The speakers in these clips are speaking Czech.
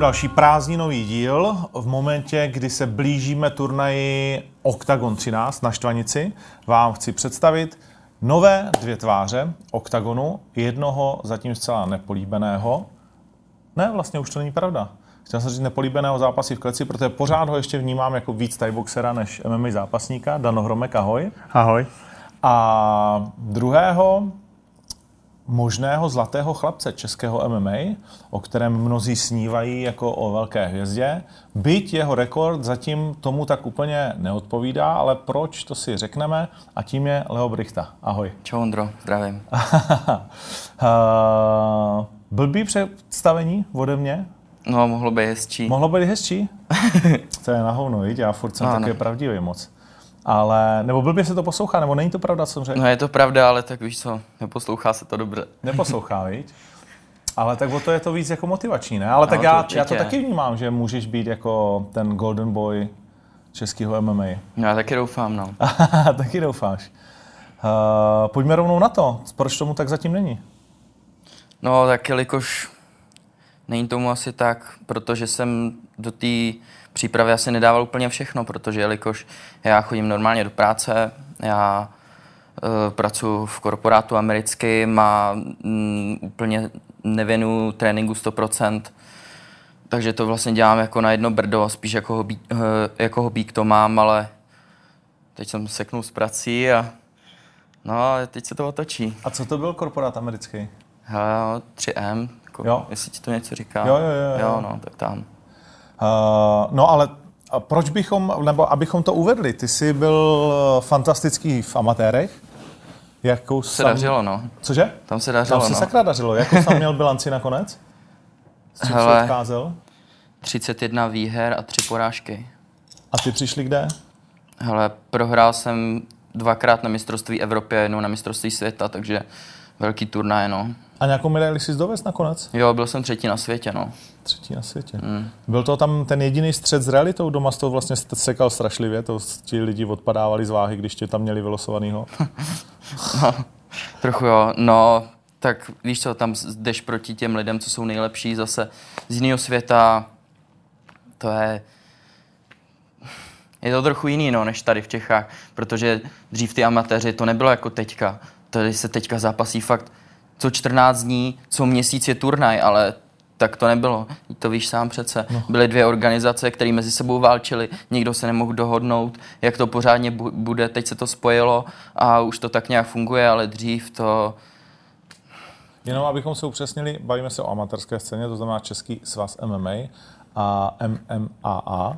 další prázdninový díl v momentě, kdy se blížíme turnaji Octagon 13 na Štvanici, vám chci představit nové dvě tváře Octagonu, jednoho zatím zcela nepolíbeného, ne, vlastně už to není pravda. Chtěl jsem říct nepolíbeného zápasy v kleci, protože pořád ho ještě vnímám jako víc boxera než MMA zápasníka. Dano Hromek, ahoj. Ahoj. A druhého možného zlatého chlapce českého MMA, o kterém mnozí snívají jako o velké hvězdě. Byť jeho rekord zatím tomu tak úplně neodpovídá, ale proč, to si řekneme. A tím je Leo Brichta. Ahoj. Čau Ondro, zdravím. uh, blbý představení ode mě? No, mohlo být hezčí. Mohlo být hezčí? to je na hovno? Já furt jsem no, taky pravdivý moc. Ale, nebo blbě se to poslouchá, nebo není to pravda, co jsem řekl? No je to pravda, ale tak víš co, neposlouchá se to dobře. Neposlouchá, viď? Ale tak o to je to víc jako motivační, ne? Ale no, tak já, to já to taky vnímám, že můžeš být jako ten golden boy českého MMA. No, já taky doufám, no. taky doufáš. Uh, pojďme rovnou na to. Proč tomu tak zatím není? No, tak jelikož není tomu asi tak, protože jsem do té přípravy asi nedával úplně všechno, protože jelikož já chodím normálně do práce, já e, pracuji v korporátu americkým a mm, úplně nevěnu tréninku 100%, takže to vlastně dělám jako na jedno brdo, spíš jako hobby, e, jako hobík to mám, ale teď jsem seknul z prací a no, teď se to otočí. A co to byl korporát americký? Hele, 3M, jako, jo. jestli ti to něco říká. Jo, jo, jo. Jo, jo no, tak tam. Uh, no ale proč bychom, nebo abychom to uvedli, ty jsi byl fantastický v amatérech. Jakou se sam... dařilo, no. Cože? Tam se dařilo, Tam se no. sakra dařilo. Jakou tam měl bilanci nakonec? S čím Hele, odcházel? 31 výher a 3 porážky. A ty přišli kde? Hele, prohrál jsem dvakrát na mistrovství Evropy a jednou na mistrovství světa, takže velký turnaj, no. A nějakou medaili jsi dovez nakonec? Jo, byl jsem třetí na světě, no. Třetí na světě. Mm. Byl to tam ten jediný střed s realitou? Doma to vlastně sekal strašlivě, to ti lidi odpadávali z váhy, když tě tam měli vylosovanýho? no, trochu jo. No, tak víš co, tam jdeš proti těm lidem, co jsou nejlepší zase z jiného světa. To je... Je to trochu jiný, no, než tady v Čechách, protože dřív ty amatéři, to nebylo jako teďka. Tady se teďka zápasí fakt co 14 dní, co měsíc je turnaj, ale tak to nebylo. To víš sám přece. No. Byly dvě organizace, které mezi sebou válčily, nikdo se nemohl dohodnout, jak to pořádně bude. Teď se to spojilo a už to tak nějak funguje, ale dřív to... Jenom abychom se upřesnili, bavíme se o amatérské scéně, to znamená Český svaz MMA a MMAA,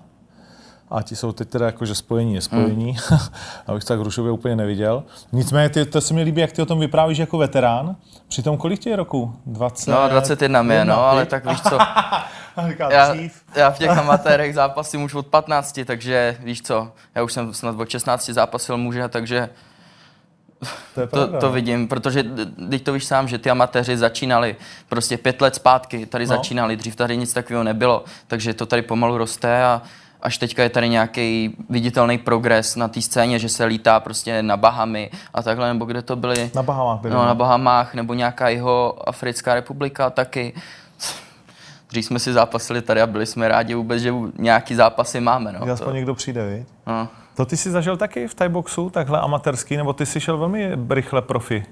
a ti jsou teď teda jakože spojení, nespojení, mm. abych to tak rušově úplně neviděl. Nicméně ty, to se mi líbí, jak ty o tom vyprávíš jako veterán. Přitom kolik tě je roku? 20? No, 21 mi je, no, ale tak víš co, já, já v těch amatérech zápasím už od 15, takže víš co, já už jsem snad od 16 zápasil muže, takže to, je pravda, to, to vidím, protože teď to víš sám, že ty amatéři začínali prostě pět let zpátky, tady no. začínali, dřív tady nic takového nebylo, takže to tady pomalu roste a až teďka je tady nějaký viditelný progres na té scéně, že se lítá prostě na Bahamy a takhle, nebo kde to byly? Na Bahamách. Byli, no, na Bahamách, nebo nějaká jeho Africká republika taky. Dřív jsme si zápasili tady a byli jsme rádi vůbec, že nějaký zápasy máme. No, aspoň to... někdo přijde, viď? No. To ty jsi zažil taky v boxu, takhle amatérský, nebo ty jsi šel velmi rychle profi?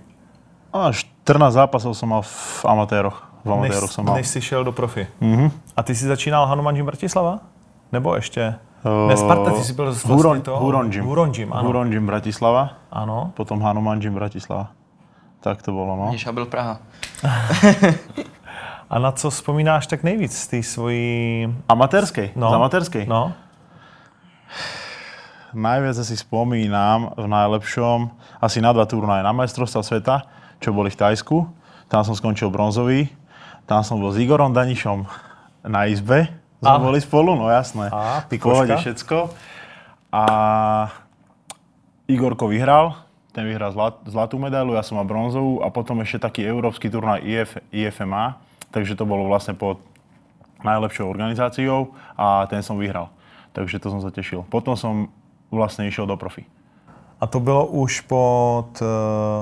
A 14 zápasů jsem mal v amatéroch. V amatéroch než, jsem mal. Než jsi šel do profi. Mm-hmm. A ty jsi začínal Hanuman Bratislava? Nebo ještě? Uh, ne, Sparta, ty jsi byl vlastně Huron, to... Huron Gym. Huron Gym, ano. Huron Gym Bratislava. Ano. Potom Hanuman Gym Bratislava. Tak to bylo, no. Ježa byl Praha. A na co vzpomínáš tak nejvíc z té svojí... Amatérskej? No. Z amatérskej? No. Najviac si spomínam v najlepšom asi na dva turnaje. Na majstrovstva sveta, čo boli v Tajsku. Tam som skončil bronzový. Tam som bol s Igorom Danišom na izbe sme a. boli spolu, no jasné. A, pikoška. všetko. A Igorko vyhral, ten vyhral zlat, zlatú medailu, ja som mal bronzovú a potom ešte taký európsky turnaj IF, IFMA, takže to bolo vlastne pod najlepšou organizáciou a ten som vyhral. Takže to som sa tešil. Potom som vlastne išiel do profi. A to bylo už pod uh,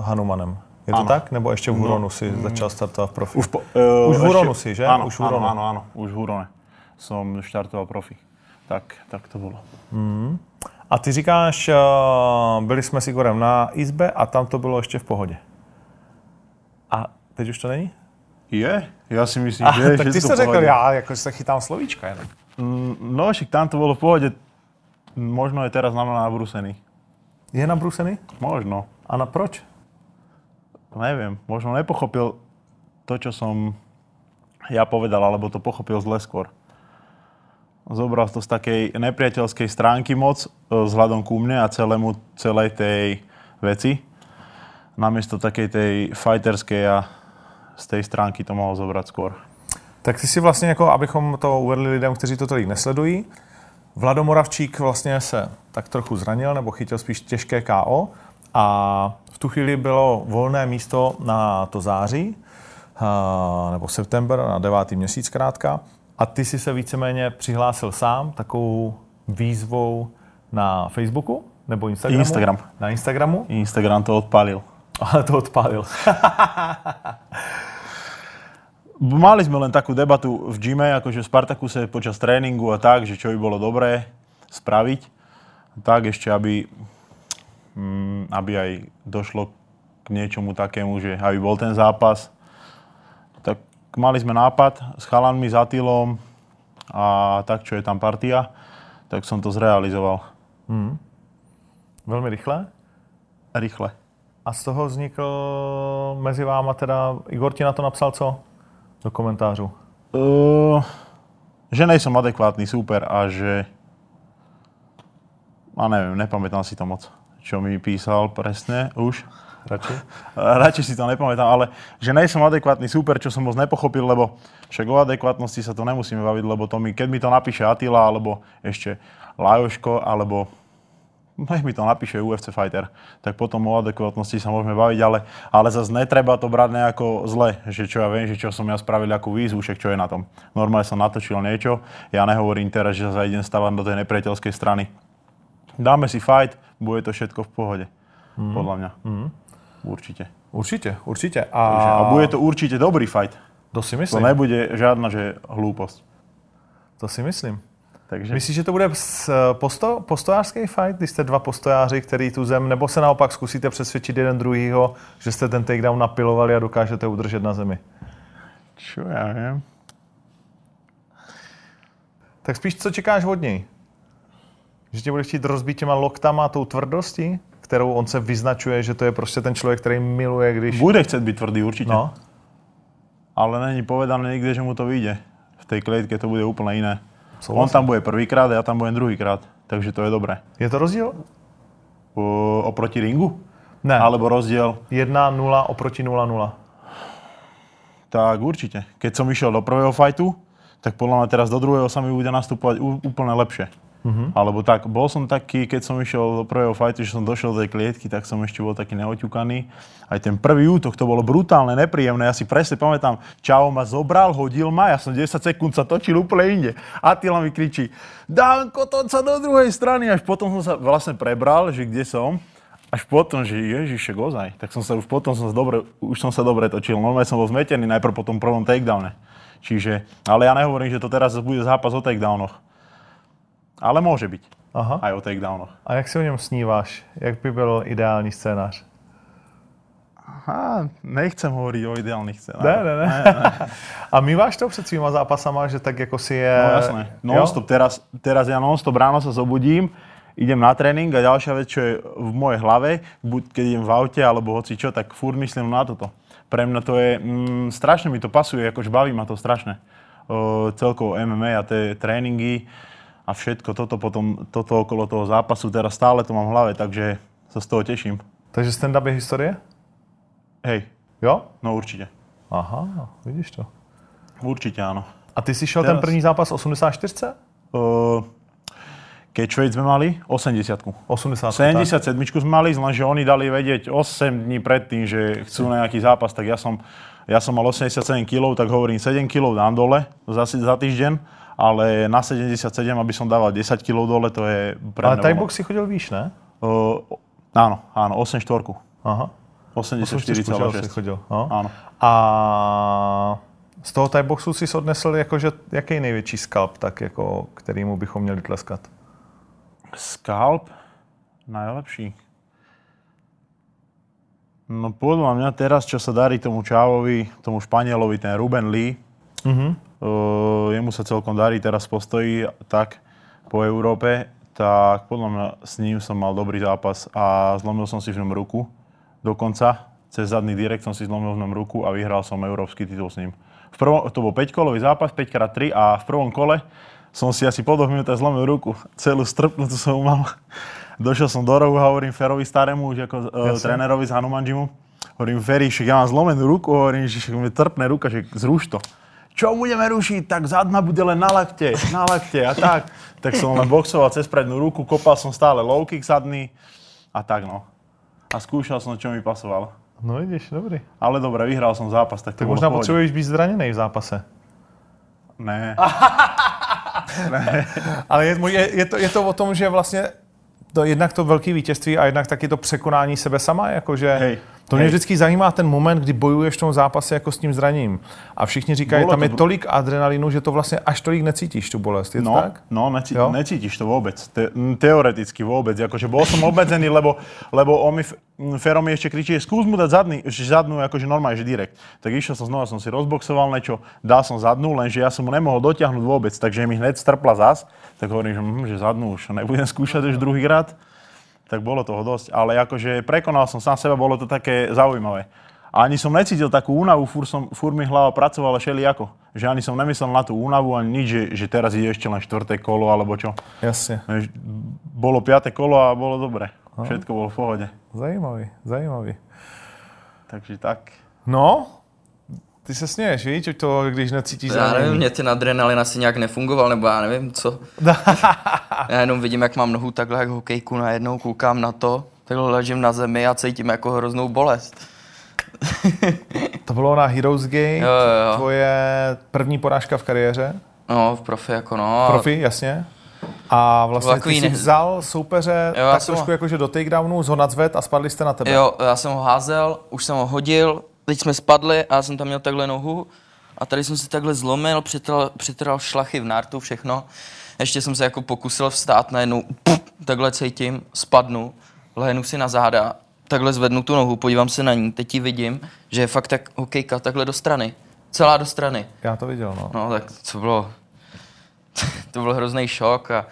Hanumanem. Je to Ano. tak? Nebo ještě v Huronu si začal startovat v profi? Už, po, uh, Už v Huronu si, že? Áno, Už v Huronu. áno, áno, už v Hurone som štartoval profi. Tak, tak to bylo. A ty říkáš, eh, byli jsme s Igorem na izbe a tam to bylo ještě v pohodě. A teď už to není? Je? Ja si myslím, A, že je tak ty jsi řekl, já jako se chytám slovíčka jenom. Mm, No, však tam to bolo v pohode. Možno je teraz na mňa nabrúsený. Je nabrusený? Možno. A na proč? Neviem, možno nepochopil to, čo som ja povedal, alebo to pochopil zle skôr. Zobral to z takej nepriateľskej stránky moc e, vzhľadom ku mne a celému, celej tej veci. Namiesto takej tej fighterskej a z tej stránky to mohol zobrať skôr. Tak ty si vlastně, jako, abychom to uvedli lidem, kteří to tolik nesledují, Vlado Moravčík vlastně se tak trochu zranil, nebo chytil spíš těžké KO a v tu chvíli bylo volné místo na to září, nebo september, na devátý měsíc krátka. A ty si se víceméně přihlásil sám takovou výzvou na Facebooku nebo Instagramu? Instagram. Na Instagramu, Instagram to odpálil. ale to odpálil. Mali sme len takú debatu v gyme, akože v Spartakuse počas tréningu a tak, že čo by bolo dobré spraviť. Tak ešte, aby, mm, aby aj došlo k niečomu takému, že aby bol ten zápas. Mali sme nápad s chalanmi, s Atilom a tak, čo je tam partia, tak som to zrealizoval Velmi rychle. rýchle. A z toho vznikl mezi váma teda, Igor ti na to napsal co? Do komentářů. Uh, že nejsem adekvátny super a že... A neviem, nepamätám si to moc, čo mi písal presne už. Radši? Radšej si to nepamätám, ale že nejsem adekvátny super, čo som moc nepochopil, lebo však o adekvátnosti sa to nemusíme baviť, lebo to mi, keď mi to napíše Attila, alebo ešte Lajoško, alebo nech mi to napíše UFC Fighter, tak potom o adekvátnosti sa môžeme baviť, ale, ale zase netreba to brať nejako zle, že čo ja viem, že čo som ja spravil akú výzvu, však čo je na tom. Normálne som natočil niečo, ja nehovorím teraz, že sa idem stavať do tej nepriateľskej strany. Dáme si fight, bude to všetko v pohode, mm. podľa mňa. Mm. Určite. Určitě, určitě. Takže, A, a bude to určite dobrý fight. to si To myslím. nebude žiadna, že hlúposť. To si myslím. Takže Myslíš, že to bude s- posto, postojářský fight, když jste dva postojáři, který tu zem, nebo se naopak zkusíte přesvědčit jeden druhýho, že jste ten takedown napilovali a dokážete udržet na zemi? čo ja viem. Tak spíš co čekáš od něj? Že tě bude chtít rozbít těma loktama, tou tvrdostí, kterou on se vyznačuje, že to je prostě ten člověk, který miluje, když... Bude chcieť byť tvrdý určite, No, ale není povedané nikde, že mu to vyjde. V tej klietke to bude úplne iné. Souhlasím. On tam bude prvýkrát a ja tam budem druhýkrát, takže to je dobré. je to rozdíl? O, oproti ringu? Ne, Ale... Alebo rozdiel? 1-0 oproti 0-0. Tak určite. Keď som išiel do prvého fajtu, tak podľa mňa teraz do druhého sa mi bude nastupovať ú- úplne lepšie. Uh-huh. Alebo tak, bol som taký, keď som išiel do prvého fajtu, že som došiel do tej klietky, tak som ešte bol taký neoťukaný. Aj ten prvý útok, to bolo brutálne, nepríjemné. Ja si presne pamätám, Čavo ma zobral, hodil ma, ja som 10 sekúnd sa točil úplne inde. Attila mi kričí, Danko, toď sa do druhej strany. Až potom som sa vlastne prebral, že kde som. Až potom, že ježišek ozaj, tak som sa už potom som sa dobre, už som sa dobre točil. Normálne som bol zmetený najprv po tom prvom takedowne. Čiže, ale ja nehovorím, že to teraz bude zápas o takedownoch. Ale môže byť. Aha. Aj o takedownoch. A jak si o něm sníváš? Jak by byl ideální scénář? Á, nechcem hovoriť o ideálnych scénách. Ne, ne, ne. A míváš to před svýma zápasama, že tak jako si je... No jasné. Non-stop. Teraz, teraz ja non-stop ráno sa zobudím, idem na tréning a ďalšia vec, čo je v mojej hlave, buď keď idem v aute alebo hoci čo, tak furt myslím na toto. Pre mňa to je, mm, strašne mi to pasuje, akože baví ma to strašne. O, celkovo MMA a tie tréningy a všetko toto potom, toto okolo toho zápasu, teraz stále to mám v hlave, takže sa z toho teším. Takže stand-up je historie? Hej, Jo? no určite. Aha, vidíš to. Určite áno. A ty si šel ten Teraz- první zápas 84? O, Catchweight sme mali 80 80. 77 sme mali, lenže oni dali vedieť 8 dní predtým, že chcú nejaký zápas, tak ja som, ja som mal 87 kg, tak hovorím 7 kg dám dole za, za týždeň, ale na 77, aby som dával 10 kg dole, to je pre Ale veľa. box si chodil výš, ne? O, áno, áno, 8 štvorku. Aha. 84,6. 84,6. chodil. No. Áno. A z toho Thai boxu si odnesl jakože jaký největší skalp, tak jako, kterýmu bychom měli tleskat? Skalp? Najlepší. No podľa mňa teraz, čo sa darí tomu Čávovi, tomu Španielovi, ten Ruben Lee, Mhm. uh, jemu sa celkom darí teraz postojí tak po Európe, tak podľa mňa s ním som mal dobrý zápas a zlomil som si v ňom ruku. Dokonca cez zadný direkt som si zlomil v ňom ruku a vyhral som európsky titul s ním. V prvom, to bol 5-kolový zápas, 5x3 a v prvom kole som si asi po dvoch minútach zlomil ruku. Celú strpnutú som mal. Došiel som do rohu a hovorím Ferovi starému, už ako uh, Jasne. trénerovi z Hanumanjimu. Hovorím, Feri, však ja mám zlomenú ruku, hovorím, že však mi trpne ruka, že zruš to. Čo budeme rušiť? Tak zadná bude len na lakte, na lakte a tak. Tak som len boxoval cez prednú ruku, kopal som stále low kick zadný a tak no. A skúšal som, čo mi pasovalo. No vidíš, dobrý. Ale dobre, vyhral som zápas, tak to Tak možná potřebuješ být zraněný v zápase. Ne. Ale je, je, je, to, je to o tom, že vlastně to jednak to velké vítězství a jednak taky to překonání sebe sama, jakože Hej. To mě vždycky zajímá ten moment, kdy bojuješ v tom zápase jako s tím zraním. A všichni říkají, Bolo tam to je tolik adrenalínu, že to vlastně až tolik necítíš, tu bolest. Je to No, tak? no neci, Jo? necítiš to vôbec. Te, teoreticky vôbec. Akože bol som obmedzený, lebo, lebo on mi, Fero mi ešte kričí, skús mu dať zadný, že zadnú, akože normálne, že direkt. Tak išiel som znova, som si rozboxoval niečo, dal som zadnú, lenže ja som mu nemohol dotiahnuť vôbec, takže mi hneď strpla zas. Tak hovorím, že, hm, že zadnú už nebudem skúšať už druhý krát. Tak bolo toho dosť. Ale akože prekonal som sám seba, bolo to také zaujímavé. A ani som necítil takú únavu, fur, som, fur mi hlava pracovala všelijako. Že ani som nemyslel na tú únavu, ani nič, že, že teraz ide ešte len štvrté kolo, alebo čo. Jasně. Vieš, Bolo piaté kolo a bolo dobre. Všetko bolo v pohode. Zajímavý, zajímavý. Takže tak. No, ty se směješ, víš, to, když necítíš Já nevím, mě ten adrenalin asi nějak nefungoval, nebo já nevím co. já jenom vidím, jak mám nohu takhle, jak hokejku najednou, koukám na to, takhle ležím na zemi a cítím jako hroznou bolest. To bylo na Heroes Gate, Jo, jo, tvoje první porážka v kariéře. No, v profi jako no. a- Profi, jasně. A vlastně ty jsi vzal soupeře Jo, tak trošku ho- jakože do takedownu, z ho nadzved a spadli jste na tebe. Jo, já jsem ho házel, už jsem ho hodil, teď jsme spadli a já jsem tam měl takhle nohu a tady jsem si takhle zlomil, přitral, přitral šlachy v nártu, všechno. Ještě jsem se jako pokusil vstát najednou, pup, takhle cítím, spadnu, lehnu si na záda, takhle zvednu tu nohu, podívám se na ní, teď ji vidím, že je fakt tak hokejka takhle do strany. Celá do strany. Já to viděl, no. No tak to bylo, to byl hrozný šok a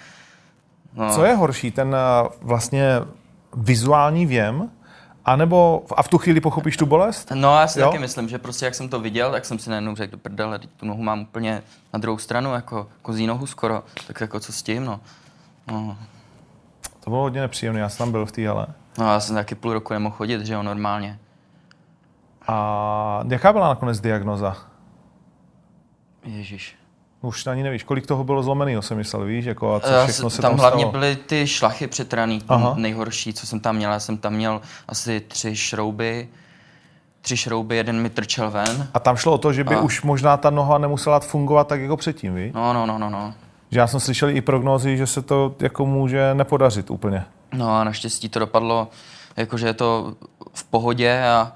no. Co je horší, ten eh, vlastně vizuální věm, anebo a v tu chvíli pochopíš tu bolest? No já si Jo? taky myslím, že prostě jak jsem to viděl, tak jsem si najednou řekl, do prdele, teď tu nohu mám úplně na druhou stranu, jako kozí nohu skoro, tak jako co s tím, no. No, To bylo hodně nepříjemné, já jsem tam byl v té hale. no já jsem taky půl roku nemohl chodit, že jo, normálně. A jaká byla nakonec diagnoza? Ježíš. Už na ní nevíš, kolik toho bylo zlomenýho, jsem myslel, víš, jako a co všechno se, se tam, tam hlavně stalo. byly ty šlachy přetraný, Aha. nejhorší, co jsem tam měl. Já jsem tam měl asi tři šrouby, tři šrouby, jeden mi trčel ven. A tam šlo o to, že by A- už možná ta noha nemusela fungovat tak jako předtím, víš? No, no, no, no, no. Že já jsem slyšel i prognózy, že se to jako může nepodařit úplně. No a naštěstí to dopadlo, jakože je to v pohodě a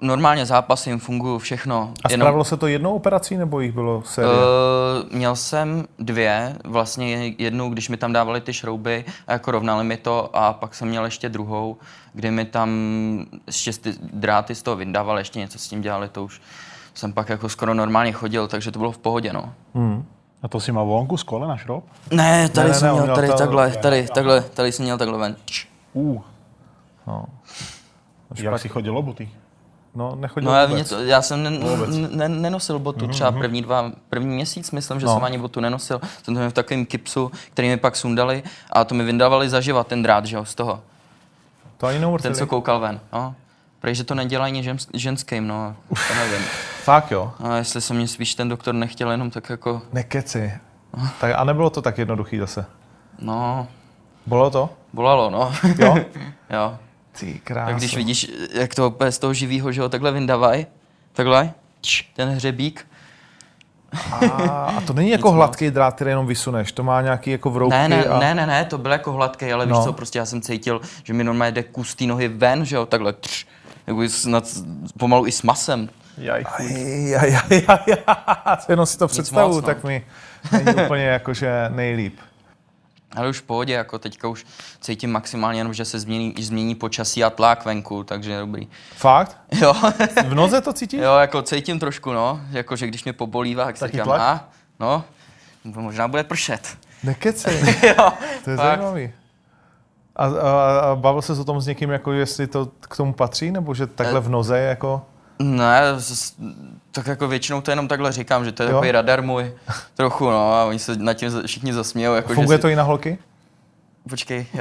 normálně zápasím, fungují všechno. A spravilo se to jednou operací, nebo jich bylo série? Uh, měl jsem dvě, vlastně jednu, když mi tam dávali ty šrouby a jako rovnali mi to a pak jsem měl ještě druhou, kdy mi tam ještě ty dráty z toho vyndávali, ještě něco s tím dělali, to už jsem pak jako skoro normálně chodil, takže to bylo v pohodě, no. A to si mal vonku z kolena šrob? Ne, tady Ne, ne, jsem ne, měl měl tady to- takhle, tady, takhle, tady jsem měl takhle ven. Ú, No. jak si chodil obuty? No, nechodil No já, vůbec. to, já jsem ne, ne, nenosil botu, třeba první dva, první měsíc, myslím, že No. jsem ani botu nenosil. Jsem to měl v takovém kipsu, který mi pak sundali a to mi vyndávali zaživa ten drát, že jo, z toho. To ani Ten, neumrtvili. co koukal ven, no. Prej, že to nedělají ani žens, ženským, no, to nevím. Fakt jo. A jestli se mě spíš ten doktor nechtěl jenom tak jako, Nekeci. Tak, a nebylo to tak jednoduchý zase. no, Bylo to? bolalo, no. Jo? jo. Ty krása. Tak když vidíš, jak to úplně z toho živýho, že ho takhle vyndávají, takhle, ten hřebík, A, a to není jako hladký drát, který jenom vysuneš, to má nějaký jako vroubky Ne, ne, a... ne, ne, ne, to byl jako hladký, ale víš No. co, prostě já jsem cítil, že mi normálně jde kus té nohy ven, že jo, takhle, tř, jako i s, nad, pomalu i s masem. Jaj, chuj. Ja, ja, ja, ja. Jenom si to představu, moc, no. tak mi není úplně jakože nejlíp. Ale už v pohodě, jako teďka už cítím maximálně jenom, že se změní, změní počasí a tlak venku, takže je dobrý. Fakt? Jo, V noze to cítíš? jo, jako cítím trošku, no, jako že když mě pobolívá, tak si říkám, a, no, možná bude pršet. Nekecej. jo, To je fakt. zajímavý. A, a, a bavil se o tom s někým, jako jestli to k tomu patří, nebo že takhle v noze je jako... Ne, tak jako většinou to jenom takhle říkám, že to je Jo? takový radar můj trochu, no, a oni se nad tím všichni zasmějou. Jako, Funguje že to i na holky? Si... Počkej.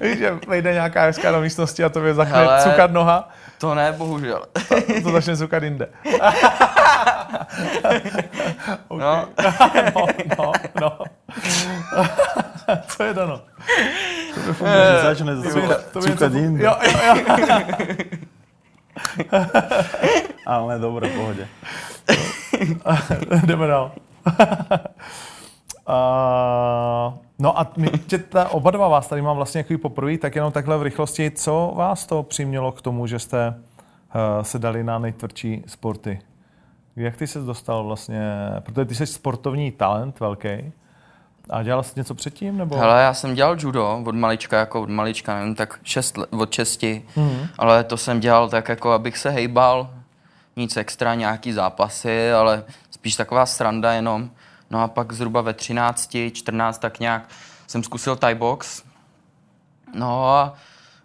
Víš, že vejde nějaká hezká do místnosti a to je začne Hele. cukat noha, to ne, bohužel. to začne cukat jinde. No, No, no, no. Co je dano? Že začne To by- cukat, to by cukat jinde. Jo, jo, jo. Ale dobre, v pohode. Jdeme dál. Uh, no a my, tě ta, oba dva vás tady mám vlastně jako poprvé, tak jenom takhle v rychlosti, co vás to přimělo k tomu, že jste uh, se dali na nejtvrdší sporty? Jak ty se dostal vlastně, protože ty jsi sportovní talent velký, a dělal jsi něco předtím, nebo? hele, já jsem dělal judo od malička, jako od malička, nevím, tak šest let, od šesti, mm. ale to jsem dělal tak, jako abych se hejbal, nic extra, nějaký zápasy, ale spíš taková sranda jenom. No a pak zhruba ve 13, 14 tak nějak jsem zkusil Thai box. No a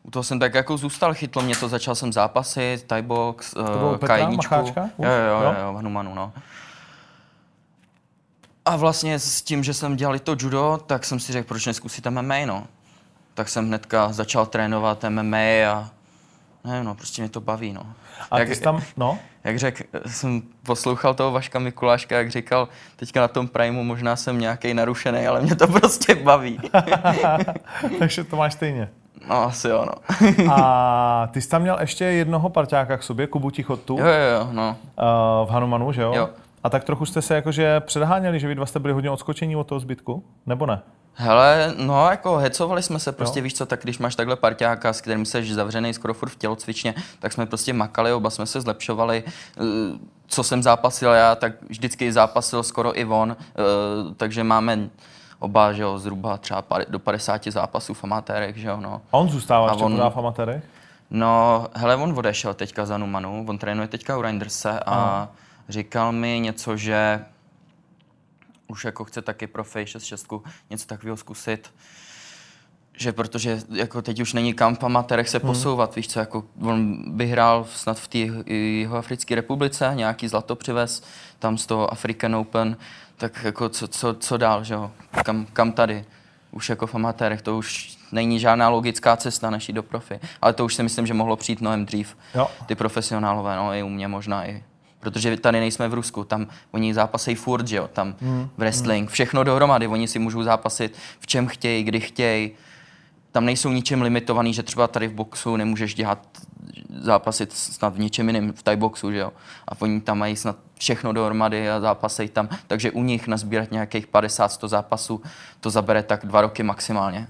u toho jsem tak jako zůstal, chytlo mě to, začal jsem zápasy, Thai box, u uh, K1. Macháčka? Jo, jo, jo, Jo? jo, v Hanumanu, no. A vlastně s tím, že jsem dělal to judo, tak jsem si řekl, proč neskusit MMA, no. Tak jsem hnedka začal trénovat MMA a nevím, no, prostě mě to baví, no. A jak, ty jsi tam, no? jak řekl, jsem poslouchal toho Vaška Mikuláška, jak říkal, teďka na tom Primeu možná jsem nějaký narušený, ale mě to prostě baví. Takže to máš stejně. No, asi jo, no. A ty jsi tam měl ještě jednoho parťáka k sobě, Kubu Tichotu, Jo, jo, jo, no. uh, v Hanumanu, že jo? Jo. A tak trochu jste se jakože předháněli, že vy dva jste byli hodně odskočení od toho zbytku, nebo ne? Hele, no jako hecovali jsme se prostě, Jo. víš co, tak když máš takhle parťáka, s kterým jsi zavřený skoro furt v tělocvičně, tak jsme prostě makali, oba jsme se zlepšovali. Eh, Co jsem zápasil já, tak vždycky zápasil skoro i on, eh, takže máme oba, že jo, zhruba třeba do 50 zápasů v amatérech, že jo, no. A on zůstává A on- v amatérech? No, hele, on odešel teďka za Numanu, on trénuje teďka u Reinderse a Aha. Říkal mi něco, že už jako chce taky pro Fej 6 něco takového zkusit. Že protože jako teď už není kam v amatérech se posouvat, víš co, jako on by hrál snad v té jeho Africké republice, nějaký zlato přivez, tam z toho African Open, tak jako co, co, co dál, že jo, kam, kam tady? Už jako v amatérech, to už není žádná logická cesta jít do profi. Ale to už si myslím, že mohlo přijít mnohem dřív. Jo. Ty profesionálové, no i u mě možná i. Protože tady nejsme v Rusku, tam oni zápasejí furt, že jo, tam Hmm. wrestling, všechno dohromady, oni si můžou zápasit v čem chtějí, kdy chtějí. Tam nejsou ničem limitovaný, že třeba tady v boxu nemůžeš dělat zápasit snad v ničem jiném, v Thai boxu, že jo. A oni tam mají snad všechno dohromady a zápasejí tam. Takže u nich nazbírat nějakých 50-100 zápasů, to zabere tak dva roky maximálně.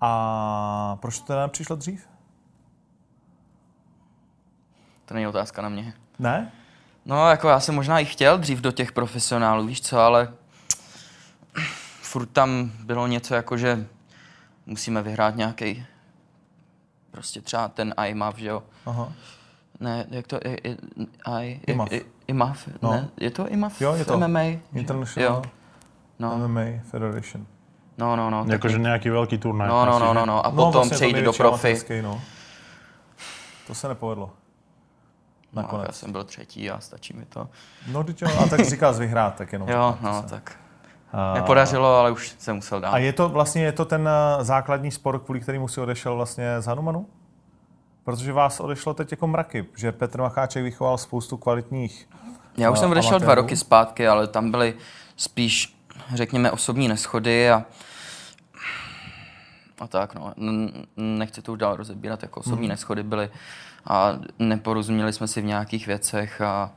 A proč to teda nepřišlo dřív? To není otázka na mě. Ne? No, jako já jsem možná i chtěl dřív do těch profesionálů, víš co, ale furt tam bylo něco jako, že musíme vyhrát nějaký prostě třeba ten IMAF, že jo. Aha. Ne, jak to je, je, I, IMAF. I, IMAF, No. ne, je to IMAF Jo, je to. MMA? International Jo, no, MMA Federation. no, no, no. Jakože taky- nejaký veľký turnaj. No, no, no, no, no, a No, potom vlastně to přejít do profi. amatérský, No. To se nepovedlo. No, já Nakonec. jsem byl třetí a stačí mi to. No, jo, a tak říká vyhrát, tak jenom. Jo, no, se. tak. A- Nepodařilo, ale už jsem musel dát. A je to vlastně je to ten eh, základní sport, kvůli kterému si odešel vlastně z Hanumanu? Protože vás odešlo teď jako mraky, že Petr Macháček vychoval spoustu kvalitních Já už a- jsem odešel dva amatérů. roky zpátky, ale tam byly spíš, řekněme, osobní neschody a a tak, no. Nechci to už dál rozebírat, jako osobní Mhm. neschody byly a neporozuměli jsme si v nějakých věcech a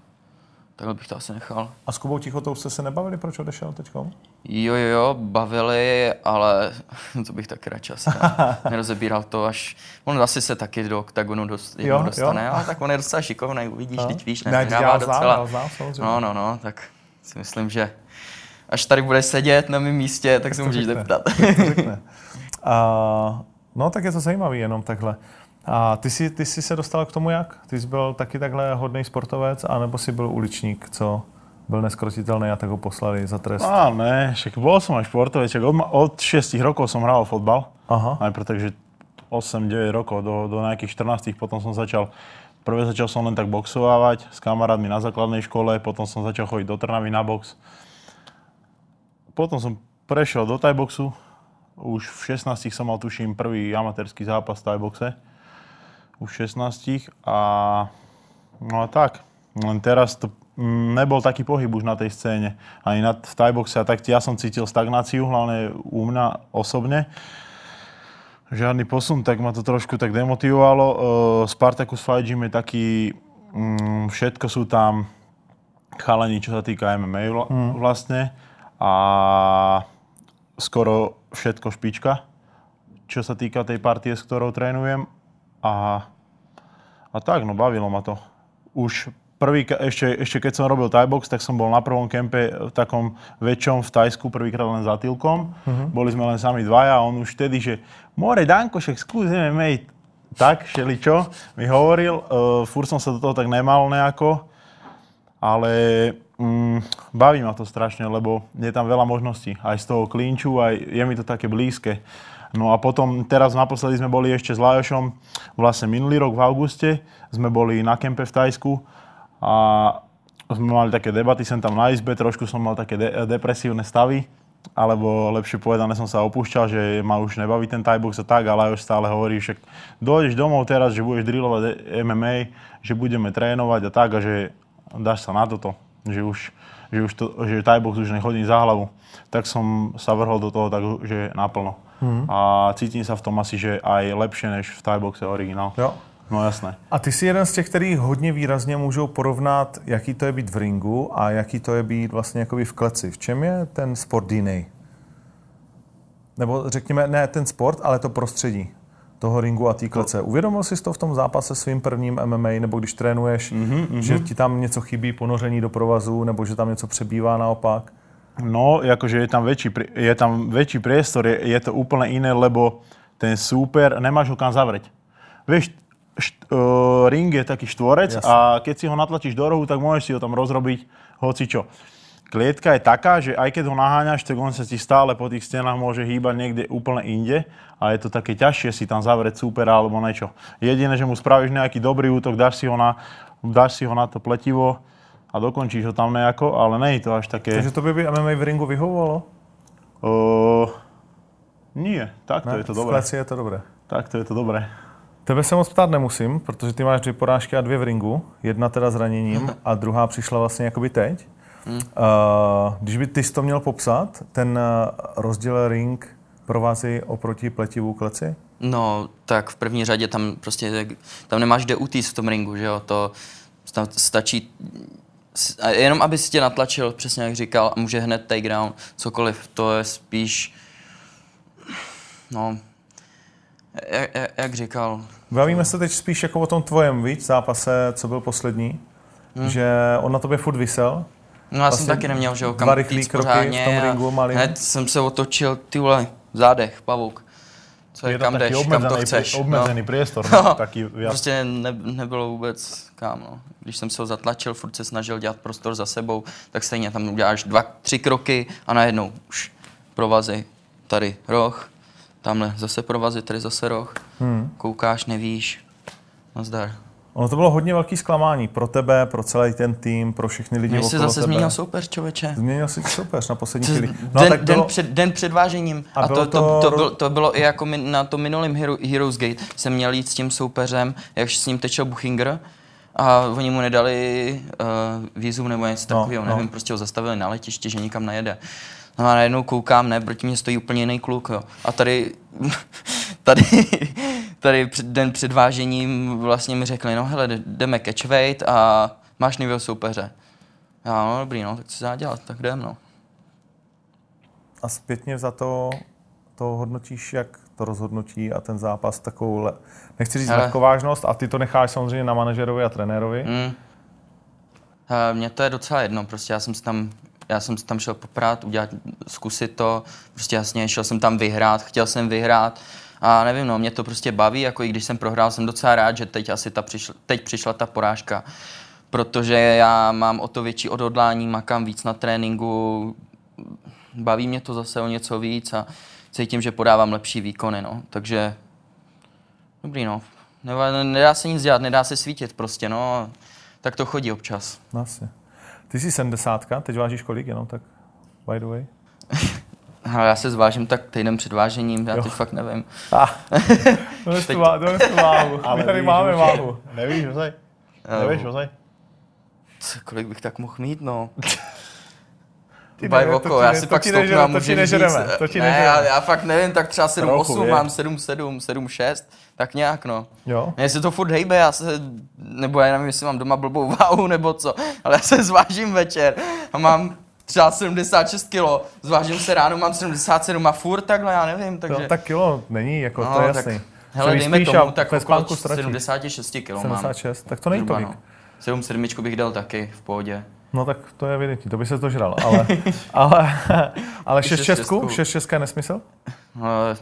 takhle bych to asi nechal. A s Kubou Tichotou jste se nebavili, proč odešel teď? Jo, jo, jo, bavili, ale to bych taky radši asi nerozebíral to, až on asi se taky do oktagonu dost, jo, dostane, jo. ale tak on je docela šikovný, uvidíš, no. teď víš, ne, ne hrává docela. Znám, znám, no, no, no, tak si myslím, že až tady bude sedět na mém místě, tak se můžeš zeptat. uh, no, tak je to zajímavý jenom takhle. A ty jsi, ty jsi se dostal k tomu jak? Ty jsi byl taky takhle hodný sportovec, anebo jsi byl uličník, co byl neskrotitelný a tak ho poslali za trest? A ne, však bol som aj športovec, od, od 6 rokov som hral fotbal. Aha. Najprv takže 8-9 rokov, do, do nejakých 14 potom som začal Prvé začal som len tak boxovávať s kamarátmi na základnej škole, potom som začal chodiť do Trnavy na box. Potom som prešiel do tajboxu, už v 16 som mal tuším prvý amatérský zápas v tajboxe už 16 a no a tak. Len teraz to mm, nebol taký pohyb už na tej scéne. Ani na, v Thaiboxe a tak ja som cítil stagnáciu, hlavne u mňa osobne. Žiadny posun, tak ma to trošku tak demotivovalo. Uh, Spartacus Fight Gym je taký, um, všetko sú tam chalení, čo sa týka MMA vla, mm. vlastne. A skoro všetko špička, čo sa týka tej partie, s ktorou trénujem. A, a tak, no bavilo ma to. Už prvý, ešte, ešte keď som robil Thai box, tak som bol na prvom kempe v takom väčšom v Tajsku, prvýkrát len za Tilkom. Uh-huh. Boli sme len sami dvaja a on už vtedy, že more Danko, však skús MMA. Tak, čo mi hovoril. Uh, fur som sa do toho tak nemal nejako, ale mm, baví ma to strašne, lebo je tam veľa možností. Aj z toho klinču, aj je mi to také blízke. No a potom, teraz naposledy sme boli ešte s Lajošom, vlastne minulý rok v auguste, sme boli na kempe v Tajsku a sme mali také debaty sem tam na izbe, trošku som mal také de- depresívne stavy, alebo lepšie povedané som sa opúšťal, že ma už nebaví ten Thaibox a tak, ale už stále hovorí, že dojdeš domov teraz, že budeš drillovať MMA, že budeme trénovať a tak a že dáš sa na toto, že už, že už to, že Thaibox už nechodí za hlavu. Tak som sa vrhol do toho tak, že naplno. Hmm. A cítím se v tom asi, že aj lepšie než v Thai boxe originál. Jo. No jasné. A ty jsi jeden z těch, který hodně výrazně můžou porovnat, jaký to je být v ringu a jaký to je být vlastně jakoby v kleci. V čem je ten sport jiný? Nebo řekněme, ne ten sport, ale to prostředí toho ringu a té klece. Uvědomil jsi to v tom zápase svým prvním MMA, nebo když trénuješ, mm-hmm, že ti tam něco chybí, ponoření do provazu, nebo že tam něco přebývá naopak? No, akože je tam väčší, je tam väčší priestor, je, je to úplne iné, lebo ten súper, nemáš ho kam zavrieť. Vieš, št, uh, ring je taký štvorec Jasne. a keď si ho natlačíš do rohu, tak môžeš si ho tam rozrobiť hoci čo. Klietka je taká, že aj keď ho naháňaš, tak on sa ti stále po tých stenách môže hýbať niekde úplne inde a je to také ťažšie si tam zavrieť súper alebo niečo. Jediné, že mu spravíš nejaký dobrý útok, dáš si ho na, dáš si ho na to pletivo, a dokončíš ho tam nejako, ale není to až také... Takže to by by MMA v ringu vyhovovalo? Uh, nie, takto ne, je to dobré. V je to dobré. Takto je to dobré. Tebe se moc ptát nemusím, protože ty máš dvě porážky a dvě v ringu. Jedna teda zraněním a druhá přišla vlastně jakoby teď. Hmm. Uh, když by ty to měl popsat, ten rozdíl ring provázy oproti pletivou kleci? No, tak v první řadě tam prostě, tam nemáš kde utíct v tom ringu, že jo, to tam stačí a jenom aby si tě natlačil, přesně jak říkal, a může hned takedown, cokoliv, to je spíš, no, jak, jak říkal. Bavíme se teď spíš jako o tom tvojem, víc, zápase, co byl poslední, hmm. že on na tobě furt vysel. No já vlastně jsem taky neměl, že ho kam rychlý kroky v tom ringu malým. Hned jsem se otočil, ty vole, zádech, pavouk. Co je, kam jdeš, kam to chceš. Obmedzený no. priestor, no, viac. Prostě ne, nebylo vůbec kam, no. Když jsem se ho zatlačil, furt se snažil dělat prostor za sebou, tak stejně tam uděláš dva, tři kroky a najednou už provazy, tady roh, tamhle zase provazy, tady zase roh. Hmm. Koukáš, nevíš, nazdar. Ono to bylo hodně velký zklamání pro tebe, pro celý ten tým, pro všechny lidi Mě jsi zase tebe. změnil soupeř, člověče. Změnil jsi soupeř na poslední chvíli. No, den, tak bylo... den, před, den před vážením. A, a to, to, to, to, bylo, to bylo i jako na tom minulém Hero, Heroes Gate. Jsem měl jít s tím soupeřem, jak s ním tečel Buchinger a oni mu nedali uh, vízum nebo něco no, takového, no. nevím, prostě ho zastavili na letiště, že nikam nejede. No a najednou koukám, ne, proti mě stojí úplně jiný kluk, jo. A tady, tady, tady před, den před vážením vlastně mi řekli, no hele, jdeme catchweight a máš nového soupeře. Já, no dobrý, no, tak co se dá dělat, tak jdem, no. A zpětně za to, to hodnotíš, jak to rozhodnutí a ten zápas takovou, nechci říct Hele. lehkovážnost, a ty to necháš samozřejmě na manažerovi a trenérovi. Mm. Mně to je docela jedno, prostě já jsem si tam, já jsem tam šel poprát, udělat, zkusit to, prostě jasně, šel jsem tam vyhrát, chtěl jsem vyhrát a nevím, no, mě to prostě baví, jako i když jsem prohrál, jsem docela rád, že teď asi ta přišla, teď přišla ta porážka, protože já mám o to větší odhodlání, makám víc na tréninku, baví mě to zase o něco víc a cítím, že podávám lepší výkony, no, takže dobrý, no, nedá se nic dělat, nedá se svítit prostě, no, tak to chodí občas. Asi. Ty jsi 70, teď vážíš kolik jenom tak, by the way? Ale já se zvážím tak týden před vážením, já Jo. teď fakt nevím. Ah. Dones tu, vá- dones tu váhu. My tady víš, máme váhu. Nevíš, ozaj? Jo. Nevíš, ozaj? Co, kolik bych tak mohl mít, no. Ty Baj to oko, ti já si to pak nežere- a to ti můžu říct, nežereme, to ti ne, nežereme. já, já, fakt nevím, tak třeba 7, Trochu, 8, je. mám 7, 7, 7, 6, tak nějak, no. Jo? Mně se to furt hejbe, já se, nebo já nevím, jestli mám doma blbou váhu nebo co, ale já se zvážím večer a mám třeba 76 kilo, zvážím se ráno, mám 77 a furt takhle, já nevím, takže... No, tak kilo není, jako No, to je tak- jasný. Hele, Se dejme tomu, tak okolo spánku ztratíš. 76 kg mám. 76, tak to není tolik. no. 7 sedmičku bych dal taky v pohodě. No tak to je evidentní, to by se to žral, ale, ale, ale 6 šest česku, šestku. 6 česka je nesmysl? Ale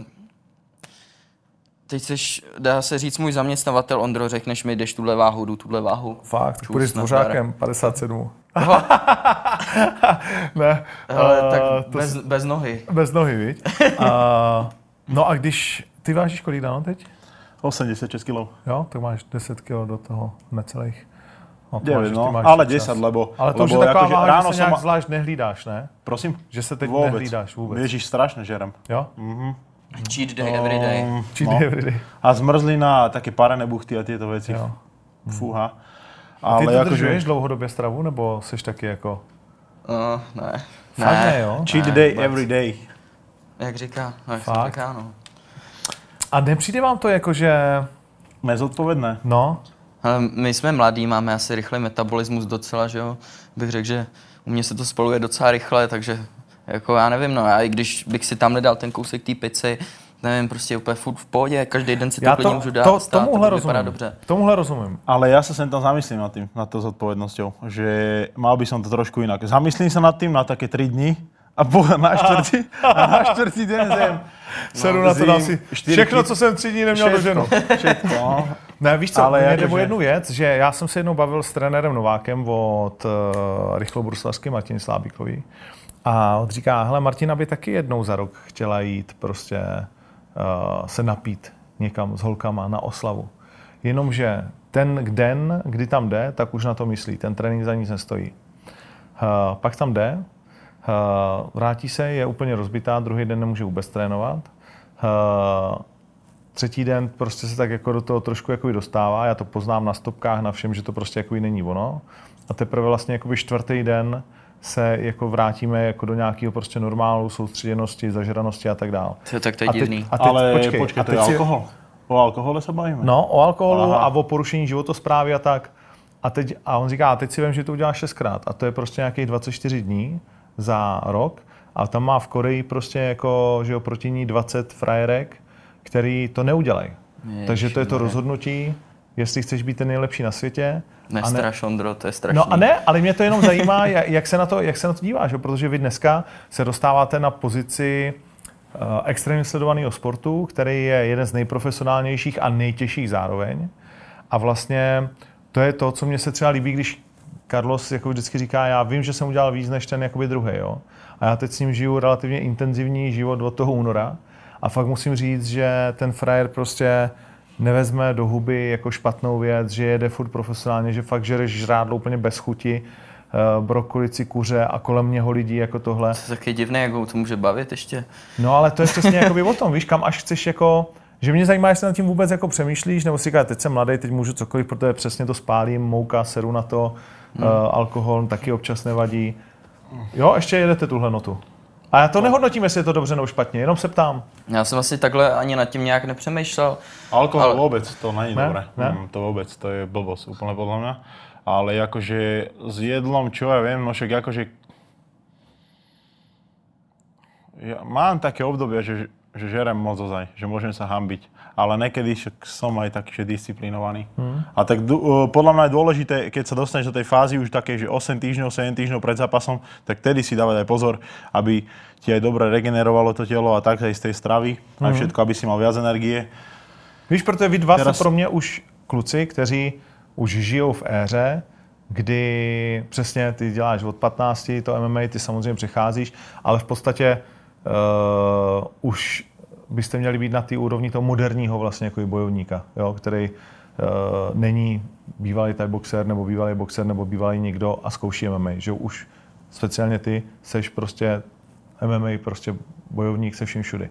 teď seš, dá se říct, můj zaměstnavatel Ondro, řekneš mi, jdeš tuhle váhu, jdu tuhle váhu. Fakt, tak Čus, půjdeš s dvořákem, 57. Ne, ale eh, tak to bez, bez nohy. Bez nohy, viď? Uh, no a když ty vážíš kolik dáno teď? 86 kg. Jo, tak máš 10 kg do toho necelých. No, to 9, ještě no, máš ale čas. 10, lebo... Ale to už je lebo taková akože váha, že ráno se som nějak ma- zvlášť nehlídáš, ne? Prosím? Že se teď Vôbec. nehlídáš vůbec. Ježiš, strašne žerem. Jo? Cheat day every day. Um, Cheat day every day. A zmrzlina, také parené buchty a tieto veci. Jo. Fúha. A ty Ale dodržuješ akože... dlouhodobě stravu, nebo jsi taky jako... No, ne. Fakt ne, jo? Cheat Ne, day vůbec. every day. Jak říká, no, jak Fakt? říká, no. A nepřijde vám to jako, že... Nezodpovedné. No, Ale my jsme mladí, máme asi rychlý metabolismus docela, že jo. Bych řekl, že u mě se to spaluje docela rychle, takže jako já nevím, no já i když bych si tam nedal ten kousek té pici, nevím, prostě úplně furt v pohodě, každý den si to já klidně to, můžu dát, to, stát, tomuhle to rozumím. dobře. Tomuhle rozumím. Ale ja sa sem tam zamyslím nad tým, nad tou zodpovednosťou, že mal by som to trošku inak. Zamyslím sa nad tým na také 3 dni a po, na štvrtý, a na štvrtý deň zem. Seru na to dám si. Všechno, co jsem tři dní neměl do ženu. Všetko, no. Ne, víš co, Ale jde o jednu věc, že já jsem se jednou bavil s trenérem Novákem od uh, rychlobruslařský Martin Slábíkový a on říká, hele, Martina by taky jednou za rok chtěla jít prostě uh, se napít někam s holkama na oslavu. Jenomže ten den, kdy tam jde, tak už na to myslí. Ten trénink za nic nestojí. Uh, pak tam jde, uh, vrátí se, je úplně rozbitá, druhý den nemůže vůbec trénovat. Třetí den prostě se tak jako do toho trošku jako dostává, já to poznám na stopkách, na všem, že to prostě jako není ono. A teprve vlastně jakoby čtvrtý den se jako vrátíme jako do nějakého prostě normálu, soustředěnosti, zažranosti a tak dále. To, tak to je A teď, divný. a teď, Ale počkej, počkej, a to je alkohol. O alkohole sa bavíme? No, o alkoholu Aha. a o porušení životosprávy a tak. A, teď, a on říká, a teď si vím, že to udělá šestkrát. A to je prostě nějakých 24 dní za rok. A tam má v Koreji prostě jako, že jo, proti ní 20 frajerek, který to neudělají. Takže to je to rozhodnutí, jestli chceš být ten nejlepší na světě. Nestraš, Ondro, to je strašný. No a ne, ale mě to jenom zajímá, jak, jak, se, na to, jak se na to díváš, jo? protože vy dneska se dostáváte na pozici uh, extrémně sledovaného sportu, který je jeden z nejprofesionálnějších a nejtěžších zároveň. A vlastně to je to, co mě se třeba líbí, když Carlos jako vždycky říká, já vím, že jsem udělal víc než ten jakoby druhý, jo. A já teď s ním žiju relativně intenzivní život od toho února. A fakt musím říct, že ten frajer prostě nevezme do huby jako špatnou věc, že jede furt profesionálně, že fakt žereš žrádlo úplně bez chuti, eh, brokolici, kuře a kolem něho lidí jako tohle. To je taky divné, jak ho to může bavit ještě. No ale to je přesně jakoby o tom, víš, kam až chceš jako, že mě zajímá, jestli nad tím vůbec jako přemýšlíš, nebo si říkáš, teď jsem mladý, teď můžu cokoliv, protože přesně to spálím, mouka, seru na to, hmm. uh, alkohol taky občas nevadí. Jo, ještě jedete tuhle notu. A já to nehodnotím, jestli je to dobře nebo špatně, jenom se ptám. Já jsem asi takhle ani nad tím nějak nepřemýšlel. Alkohol Ale- vôbec, to není Ne? dobré. Ne? Mm, to vôbec, to je blbosť úplne podľa mňa. ale akože s jedlom, čo ja viem, no však akože... Ja mám také obdobie, že, že žerem moc ozaj, že môžem sa hambiť. Ale niekedy však som aj taký že disciplinovaný. Hmm. A tak uh, podľa mňa je dôležité, keď sa dostaneš do tej fázy už také, že 8 týždňov, 7 týždňov pred zápasom, tak tedy si dávať aj pozor, aby ti aj dobre regenerovalo to telo a tak aj z tej stravy hmm. a všetko, aby si mal viac energie. Víš, protože vy dva Teraz... jste pro mě už kluci, kteří už žijou v éře, kdy přesně ty děláš od 15, to MMA, ty samozřejmě přecházíš, ale v podstatě uh, už byste měli být na té úrovni toho moderního vlastně jako bojovníka, jo, který uh, není bývalý Thai boxer nebo bývalý boxer nebo bývalý někdo a zkouší MMA, že už speciálně ty seš prostě MMA, prostě bojovník se vším všudy.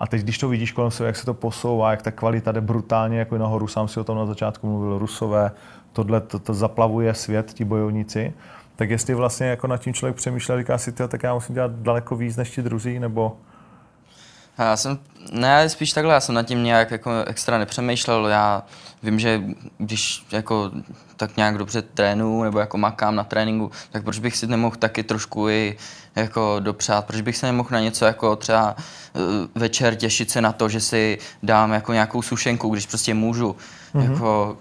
A teď, když to vidíš kolem sebe, jak se to posouvá, jak ta kvalita jde brutálně jako nahoru, sám si o tom na začátku mluvil, Rusové, tohle to, to zaplavuje svět, ti bojovníci, tak jestli vlastně jako nad tím člověk přemýšlel, říká si, tak já musím dělat daleko víc než ti druzí, nebo já jsem, ne, spíš takhle, já jsem nad tím nějak jako extra nepřemýšlel, já vím, že když jako tak nějak dobře trénu nebo jako makám na tréninku, tak proč bych si nemohl taky trošku i jako dopřát, proč bych se nemohl na něco jako třeba uh, večer těšit se na to, že si dám jako nějakou sušenku, když prostě můžu, mm-hmm. jako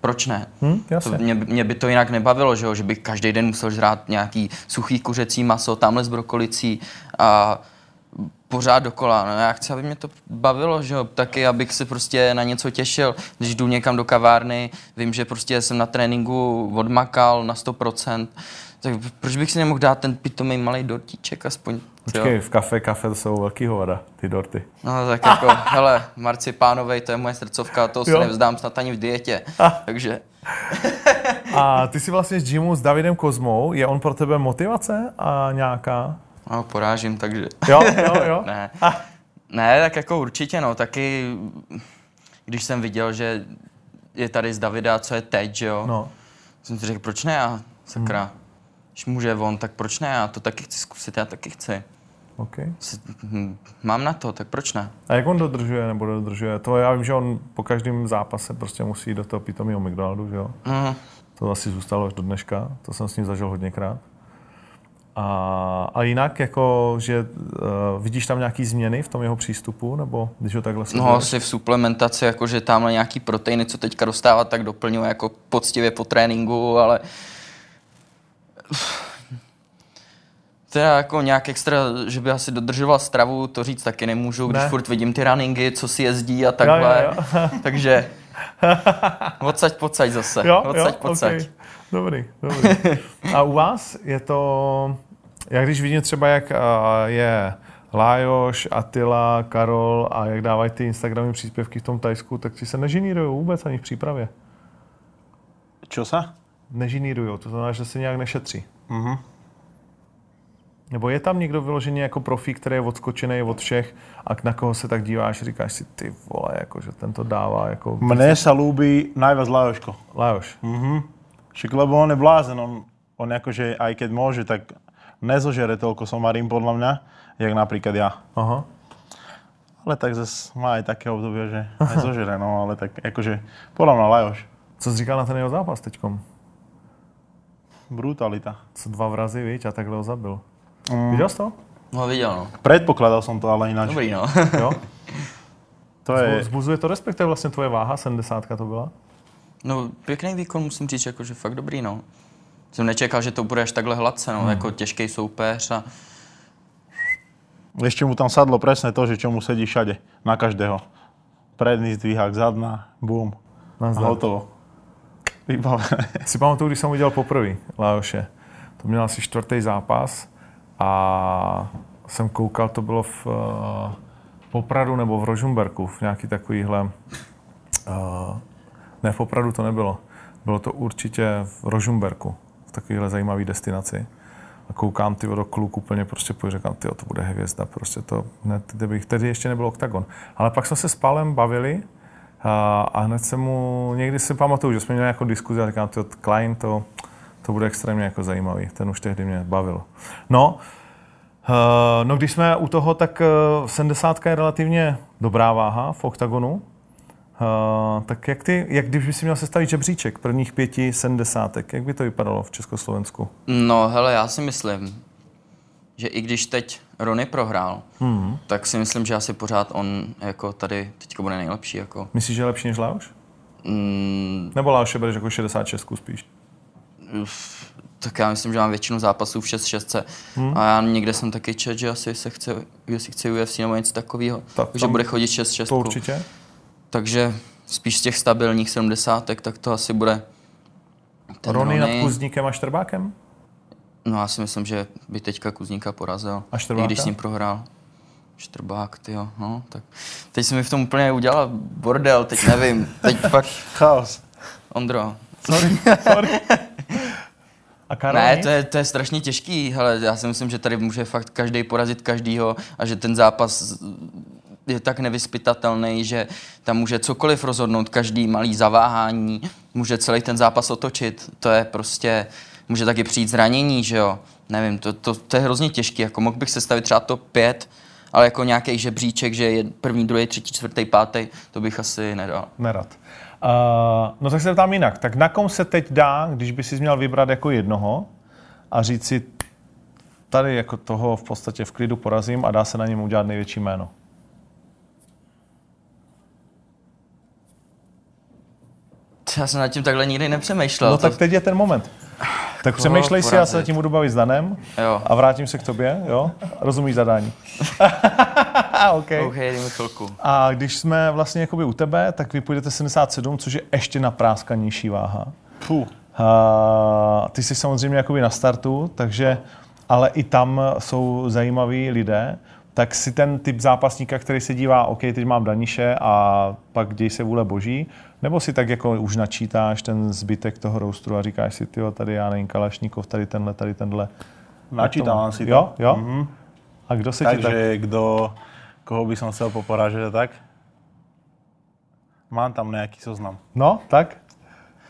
proč ne? Hmm, to mě, mě by to jinak nebavilo, že, jo? že bych každý den musel žrát nějaký suchý kuřecí maso, tamhle s brokolicí a pořád dokola. No já chci, aby mě to bavilo, že jo, taky, abych se prostě na něco těšil. Když jdu někam do kavárny, vím, že prostě jsem na tréninku odmakal na 100%, tak proč bych si nemohl dát ten pitomý malý dortíček aspoň? Počkej, jo? v kafe, kafe to jsou velký hovada, ty dorty. No tak jako, hele, marcipánovej, to je moje srdcovka, to se nevzdám snad ani v dietě, takže... a ty si vlastně s gymu s Davidem Kozmou, je on pro tebe motivace a nějaká? No, porážím, takže... Jo, jo, jo. ne. Ah. ne, tak jako určitě, no, taky když jsem viděl, že je tady z Davida, co je teď, že jo, no. jsem si řekl, proč ne já, sakra. Hmm. Když může on, tak proč ne já to taky chci zkusit, já taky chci. Okay. Hm, mám na to, tak proč ne? A jak on dodržuje nebo dodržuje? To já vím, že on po každém zápase prostě musí do toho pitomého McDonaldu, že jo? Mm. To asi zůstalo až do dneška, to jsem s ním zažil hodněkrát. A, a jinak, jako, že uh, vidíš tam nějaký změny v tom jeho přístupu, nebo když ho takhle No asi v suplementaci, jako že tam nějaký proteiny, co teďka dostává, tak doplňuje jako poctivě po tréninku, ale Teda jako nějak extra, že by asi dodržoval stravu, to říct taky nemůžu, když ne. furt vidím ty runningy, co si jezdí a takhle. Jo, jo, jo. Takže odsaď pocať zase. Jo, odsaď jo, pocať. Okay. Dobrý, dobrý. A u vás je to, jak když vidím třeba, jak je Lájoš, Atila, Karol a jak dávají ty Instagramové příspěvky v tom Tajsku, tak ti se nežinírují vůbec ani v přípravě. Čo se? Nežinírují, to znamená, že se nějak nešetří. Mm-hmm. Nebo je tam někdo vyložený jako profík, který je odskočený od všech a na koho se tak díváš, říkáš si, ty vole, jako, že ten to dává. Jako, Mne se líbí najviac Lajoško. Lajoš. Mhm. Však lebo on je blázen, on, on akože aj keď môže, tak nezožere toľko somarín podľa mňa, jak napríklad ja. Aha. Ale tak zase má aj také obdobie, že nezožere, no ale tak akože podľa mňa Lajoš. Co jsi říkal na ten jeho zápas teďkom? Brutalita. Co dva vrazy, víš, a takhle ho zabil. Mm. Viděl jsi to? No viděl, no. Predpokladal som to, ale ináč. Dobrý, no. jo? To je... Zbuzuje to respekt, to je vlastně tvoje váha, 70 to byla? No, pěkný výkon, musím říct, jako, že fakt dobrý, no. Jsem nečekal, že to bude až takhle hladce, no, hmm. jako těžký soupeř a... Ještě mu tam sadlo presne to, že čo mu sedí všade, na každého. Predný zdvíhák, zadná, bum. A hotovo. Vybavené. Si pamatuju, když jsem udělal poprvé Lajoše. To měl asi čtvrtý zápas a jsem koukal, to bylo v uh, Popradu nebo v Rožumberku, v nějaký takovýhle uh, ne, v Opradu to nebylo. Bylo to určitě v Rožumberku, v takovéhle zajímavé destinaci. A koukám ty do kluk úplně prostě pojď, říkám, ty to bude hvězda, prostě to, hned, kdybych, tedy ještě nebyl oktagon. Ale pak jsme se s Palem bavili a, a hned se mu, někdy si pamatuju, že jsme měli jako diskuzi a říkám, ty Klein, to, to bude extrémně jako zajímavý, ten už tehdy mě bavil. No, no když jsme u toho, tak uh, 70 je relativně dobrá váha v oktagonu. Uh, tak jak ty, jak když by si měl sestavit žebříček prvních pěti sedmdesátek, jak by to vypadalo v Československu? No hele, já si myslím, že i když teď Rony prohrál, hmm. tak si myslím, že asi pořád on jako tady teďka bude nejlepší. Jako. Myslíš, že je lepší než Leoš? Mm, Nebo Leoš bereš jako 66 spíš? tak já myslím, že mám většinu zápasů v 6-6. Hmm. A já někde jsem taky čet, že asi se chce, jestli chce UFC nebo něco takového, Tak že bude chodit 6-6. To určitě. Takže spíš z těch stabilních 70, tak to asi bude ten Rony nad Kuzníkem a Štrbákem? No já si myslím, že by teďka Kuzníka porazil. A Štrbáka? I když s ním prohrál. Štrbák, ty jo, no, tak teď jsem mi v tom úplně udělal bordel, teď nevím, teď fakt, Chaos. Ondro. Sorry, sorry. A Karol Ne, to je, to je strašně těžký, hele, já si myslím, že tady může fakt každý porazit každýho a že ten zápas je tak nevyspytatelný, že tam může cokoliv rozhodnout, každý malý zaváhání, může celý ten zápas otočit, to je prostě, může taky přijít zranění, že jo, nevím, to, to, to je hrozně těžký, jako mohl bych sestavit třeba top 5, ale jako nějaký žebříček, že je první, druhý, třetí, čtvrtý, pátý, to bych asi nedal. Nerad. Uh, no tak se ptám jinak. Tak na kom se teď dá, když by si měl vybrat jako jednoho a říct si, tady jako toho v podstatě v klidu porazím a dá se na něm udělat největší jméno? Já jsem nad tím takhle nikdy nepřemýšlel. No to- tak teď je ten moment. Tak přemýšlej si, já se tím budu bavit s Danem Jo. a vrátím se k tobě, jo? Rozumíš zadání? OK. OK, dejme chvilku. A když jsme vlastně jakoby u tebe, tak vy půjdete 77, což je ještě napráskanější váha. Puh. A ty jsi samozřejmě jakoby na startu, takže, ale i tam jsou zajímaví lidé, tak si ten typ zápasníka, který se dívá, OK, teď mám Daniše a pak děj se vůle boží, nebo si tak jako už načítáš ten zbytek toho roustru a říkáš si, tyjo, tady já nevím, Kalašníkov, tady tenhle, tady tenhle. Načítal si to. Jo, jo? Mm-hmm. A kdo se ti tak... Takže kdo, koho by som chcel poporážet, tak? Mám tam nejaký zoznam. No, tak?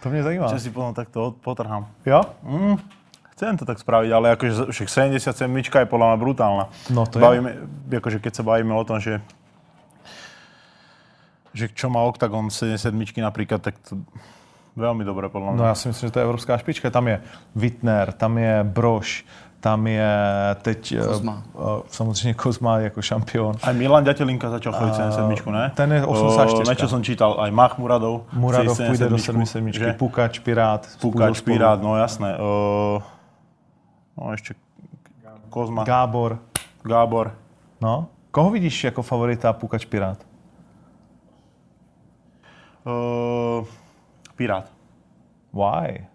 To mě zajímá. Že si potom takto potrhám. Jo? Chcem to tak spraviť, ale akože však 77 je podľa mňa brutálna. No to je. bavíme, Akože keď sa bavíme o tom, že že čo má Octagon 77 napríklad, tak to veľmi dobre podľa mňa. No já si myslím, že to je evropská špička. Tam je Wittner, tam je Brož, tam je teď eh, Kozma. eh, samozřejmě Kozma jako šampion. Aj Milan Ďatelinka začal chodiť 77, ne? ten je 84. O, Na čo som čítal, aj Mach Muradov. Muradov půjde do 77, 77, že? Pukač, Pirát. Pukač. Pirát, no jasné. O, no ešte Kozma, Gábor. Gábor. No. Koho vidíš jako favorita Pukač Pirát? O, Pirát. Why?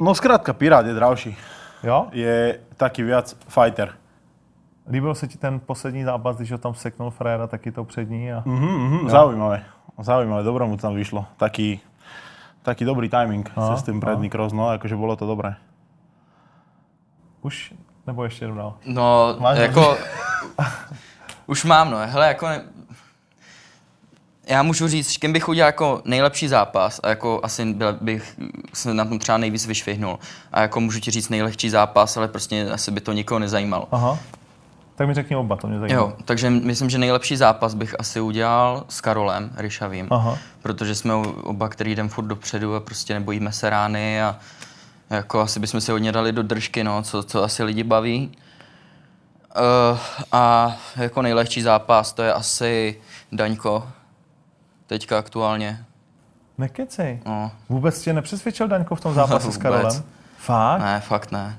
No skrátka, Pirát je dravší. Jo? Je taký viac fighter. Líbil se ti ten poslední zápas, když ho tam seknul Fréra, taky to přední? A... Mhm, mhm, zaujímavé. Zaujímavé, dobre mu tam vyšlo. Taký, taký dobrý timing No, cez ten predný cross, no akože bolo to dobré. Už? Nebo ještě jednou dál? No, Máš jako... už mám, no. Hele, jako... Ne... Já můžu říct, s kým bych udělal jako nejlepší zápas a jako asi byl, bych se na tom třeba nejvíc vyšvihnul. A jako můžu ti říct nejlehčí zápas, ale prostě asi by to nikoho nezajímalo. Aha. Tak mi řekni oba, to mě zajímá. Jo, takže myslím, že nejlepší zápas bych asi udělal s Karolem Ryšavým, Aha. protože jsme oba, který jdem furt dopředu a prostě nebojíme se rány a jako asi bychom se hodně dali do držky, no, co, co asi lidi baví. Uh, a jako nejlehčí zápas to je asi Daňko, teďka aktuálně. Nekecej. No, Vůbec tě nepřesvědčil Daňko v tom zápase s. Karolem? Fakt? ne, fakt ne.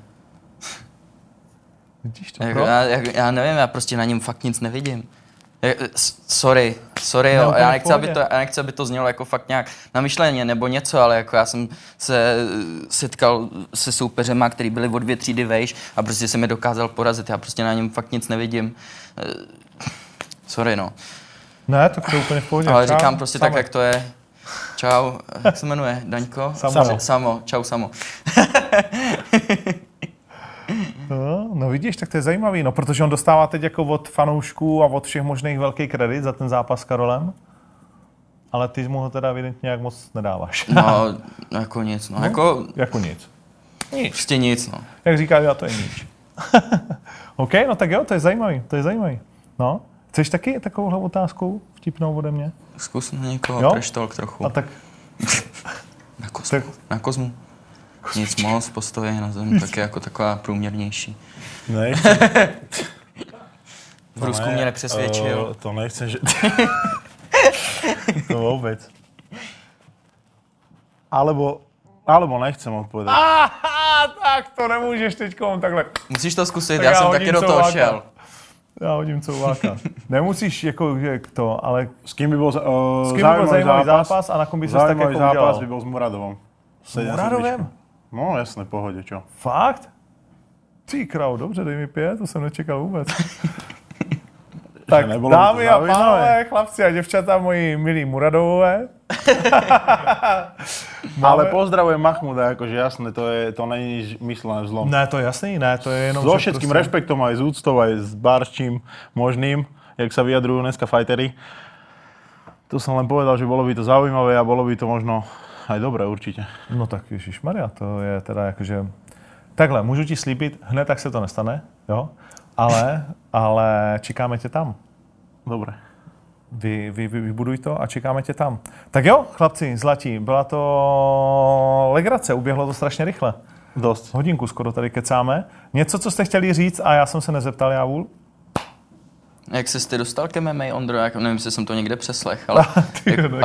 Vidíš to? Jako, já, já nevím, já prostě na něm fakt nic nevidím. Sorry, sorry, jo. Já nechci, aby to, já nechci, aby to znělo jako fakt nějak namyšleně nebo něco, ale jako já jsem se eh, setkal se soupeřema, který byli o dvě třídy vejš a prostě jsem je dokázal porazit. Já prostě na něm fakt nic nevidím. Eh, Sorry, no. Ne, tak to je úplně v pohodě. Ale Čau, říkám prostě tak, Same. jak to je. Čau, jak se jmenuje? Daňko? Samo. Samo, čau Samo. No, no vidíš, tak to je zajímavý, no, protože on dostává teď jako od fanoušků a od všech možných velký kredit za ten zápas s Karolem, ale ty mu ho teda evidentně nějak moc nedáváš. No, jako nic, no. Jako jako nic. prostě nic, no. Jak říká, já to je nič. OK, no tak jo, to je zajímavý, to je zajímavý. No, Chceš taky takovouhle otázku vtipnou ode mě? Zkus na někoho, Jo? trochu. A tak Na kozmu. tak- Na kozmu. Nic moc, postoje na zem, tak je jako taková průměrnější. Ne, V Rusku mě nepřesvědčil. Uh, to nechcem, že... to vůbec. Alebo, alebo nechcem odpovědět. Aha, tak to nemůžeš teď takhle. Musíš to zkusit, Tak já já jsem taky do toho couváka. šel. Já hodím couváka. Nemusíš jako že to, ale S kým by byl, uh, s kým by byl zajímavý zápas a na kom by se tak jako zápas udělal? by byl s Muradovom. S Muradovem? No jasné, pohodě, čo. Fakt? Ty král, dobře, dej mi pět, to jsem nečekal vůbec. tak to dámy a pánové, chlapci a děvčata, moji milí Muradovové. Ale pozdravujem Mahmuda, akože jasné, to, je, to není nič myslené zlom. Ne, to je jasný, ne, to je jenom... So všetkým prostě- rešpektom aj s úctou, aj s barčím možným, jak sa vyjadrujú dneska fajtery. Tu som len povedal, že bolo by to zaujímavé a bolo by to možno aj dobré určite. No tak Ježíš Maria, to je teda jakože... Takhle, můžu ti slíbit, hned tak se to nestane, jo? Ale, ale čekáme tě tam. Dobre. Vy, vy, vy, vybuduj to a čekáme tě tam. Tak jo, chlapci, zlatí, byla to legrace, uběhlo to strašně rychle. Dosť. Hodinku skoro tady kecáme. Něco, co jste chtěli říct a já jsem se nezeptal, já vůl. Jak jsi ty dostal ke MMA, Ondro? Jak, nevím, jestli jsem to někde přeslech, ale... Ty, jak, no.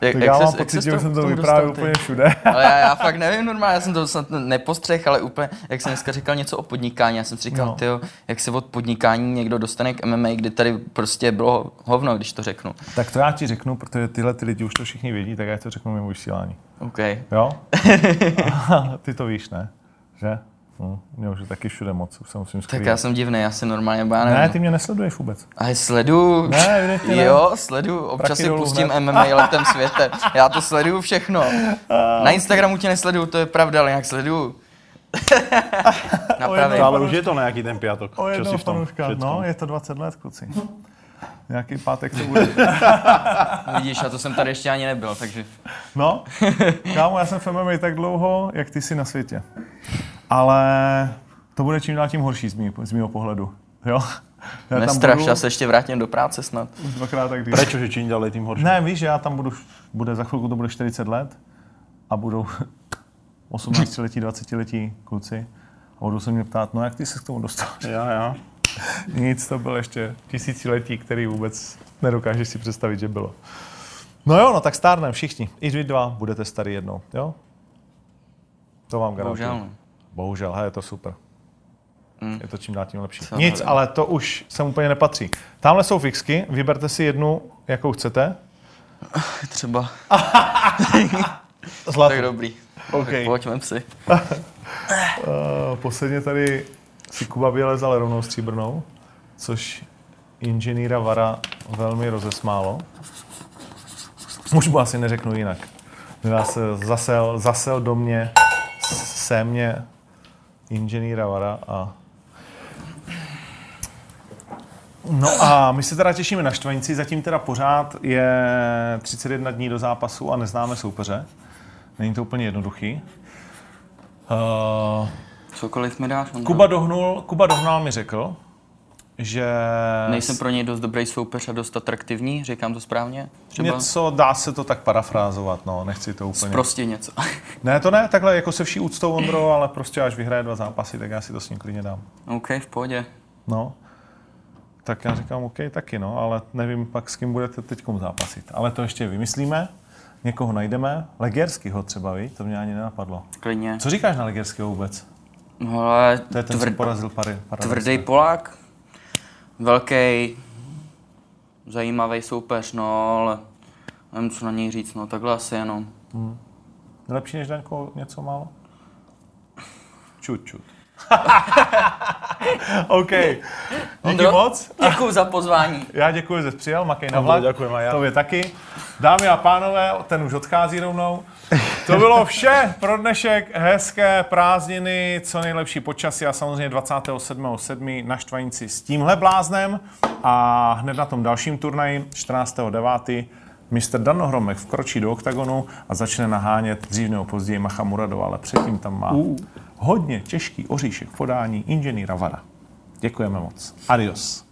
Jak, tak jak já mám ses- pocit, že jsem to vyprávěl úplně všude. Ale já, já fakt nevím normálně, já jsem to snad nepostřeh, ale úplně, jak jsem dneska říkal něco o podnikání, já jsem si říkal, No. tyjo, jak se od podnikání někdo dostane k MMA, kdy tady prostě bylo hovno, když to řeknu. tak to já ti řeknu, protože tyhle ty lidi už to všichni vědí, tak já to řeknu mimo vysílání. OK. Jo? Ty to víš, ne? Že? Hm, mě už je taky všude moc, už se musím Tak skrývat. já jsem divný, já si normálně, nevím. Ne, ty mě nesleduješ vůbec. Ale sleduju. Ne, evidentně ne. Jo, sleduju. Občas si pustím hned. MMA letem světem. Já to sleduju všechno. Na Instagramu tě nesleduju, to je pravda, ale jak sleduju. Napravím. Ale už je to nejaký ten piatok. O čo si jednoho v tom. No, je to 20 let, kluci. Nějaký pátek to bude. Vidíš, a to jsem tady ještě ani nebyl, takže... No, kámo, já jsem v MMA tak dlouho, jak ty jsi na světě. Ale to bude čím dál tím horší z, mý, z mýho pohledu. Jo? Já Nestraš, budu já se ještě vrátím do práce snad. už dvakrát tak. Prečo, že čím ďalej, tým horšie? Ne, víš, že já tam budu, bude za chvilku to bude 40 let a budou 18 letí, 20 letí kluci a budou se mě ptát, no jak ty se k tomu dostal? Ja, ja. Nic, to byl ještě tisíciletí, který vůbec nedokážeš si představit, že bylo. No jo, no tak stárnem všichni. I vy dva budete starý jednou, jo? To vám garantuju. Bohužel. Bohužel, he, je to super. Je to čím dál tím lepší. Co Nic, nevím. ale to už sem úplně nepatří. Tamhle jsou fixky, vyberte si jednu, jakou chcete. Třeba. Zlatou. Tak dobrý. OK. Tak pojďme si. Uh, posledně tady si Kuba vylezal rovnou stříbrnou, což inženýra Vara velmi rozesmálo. Už mu asi neřeknu jinak. Se zasel, zasel do mě, se mě inženýra Vara a No a my se teda těšíme na štvanici, zatím teda pořád je 31 dní do zápasu a neznáme soupeře. Není to úplně jednoduchý. Uh, Cokoliv mi dáš. Kuba, dohnul, Kuba Dohnal mi řekl, že Nejsem pro něj dost dobrý soupeř a dost atraktivní, říkám to správně? Třeba něco, dá se to tak parafrázovat, no, nechci to úplně. prostě něco. Ne, to ne, takhle jako se vší úctou Ondro, ale prostě až vyhraje dva zápasy, tak já si to s ním klidně dám. OK, v pohodě. No. Tak já říkám, OK, taky no, ale nevím pak s kým budete teď zápasit. Ale to ještě vymyslíme, někoho najdeme, Legerskýho třeba, ví? to mě ani nenapadlo. Klidně. Co říkáš na Legerského vůbec? No ale To je ten, tvr, co porazil pary, tvrdý Polák, velký, zajímavý soupeř, no ale nevím, co na něj říct, no takhle asi jenom. Lepší než Daňko něco málo? Čut, čut. OK. Díky Ondro, moc. Děkuji za pozvání. Já děkuji, že jsi přijel, makej na vlak. ďakujem aj ja. To je taky. Dámy a pánové, ten už odchází rovnou. To bylo vše pro dnešek. Hezké prázdniny, co nejlepší počasí a samozřejmě 27.7. na Štvanici s tímhle bláznem. A hned na tom dalším turnaji 14.9. Mr. Dan Hromek vkročí do oktagonu a začne nahánět dřív nebo později Macha Muradova, ale předtím tam má hodně těžký oříšek podání inženýra Vara. Děkujeme moc. Adios.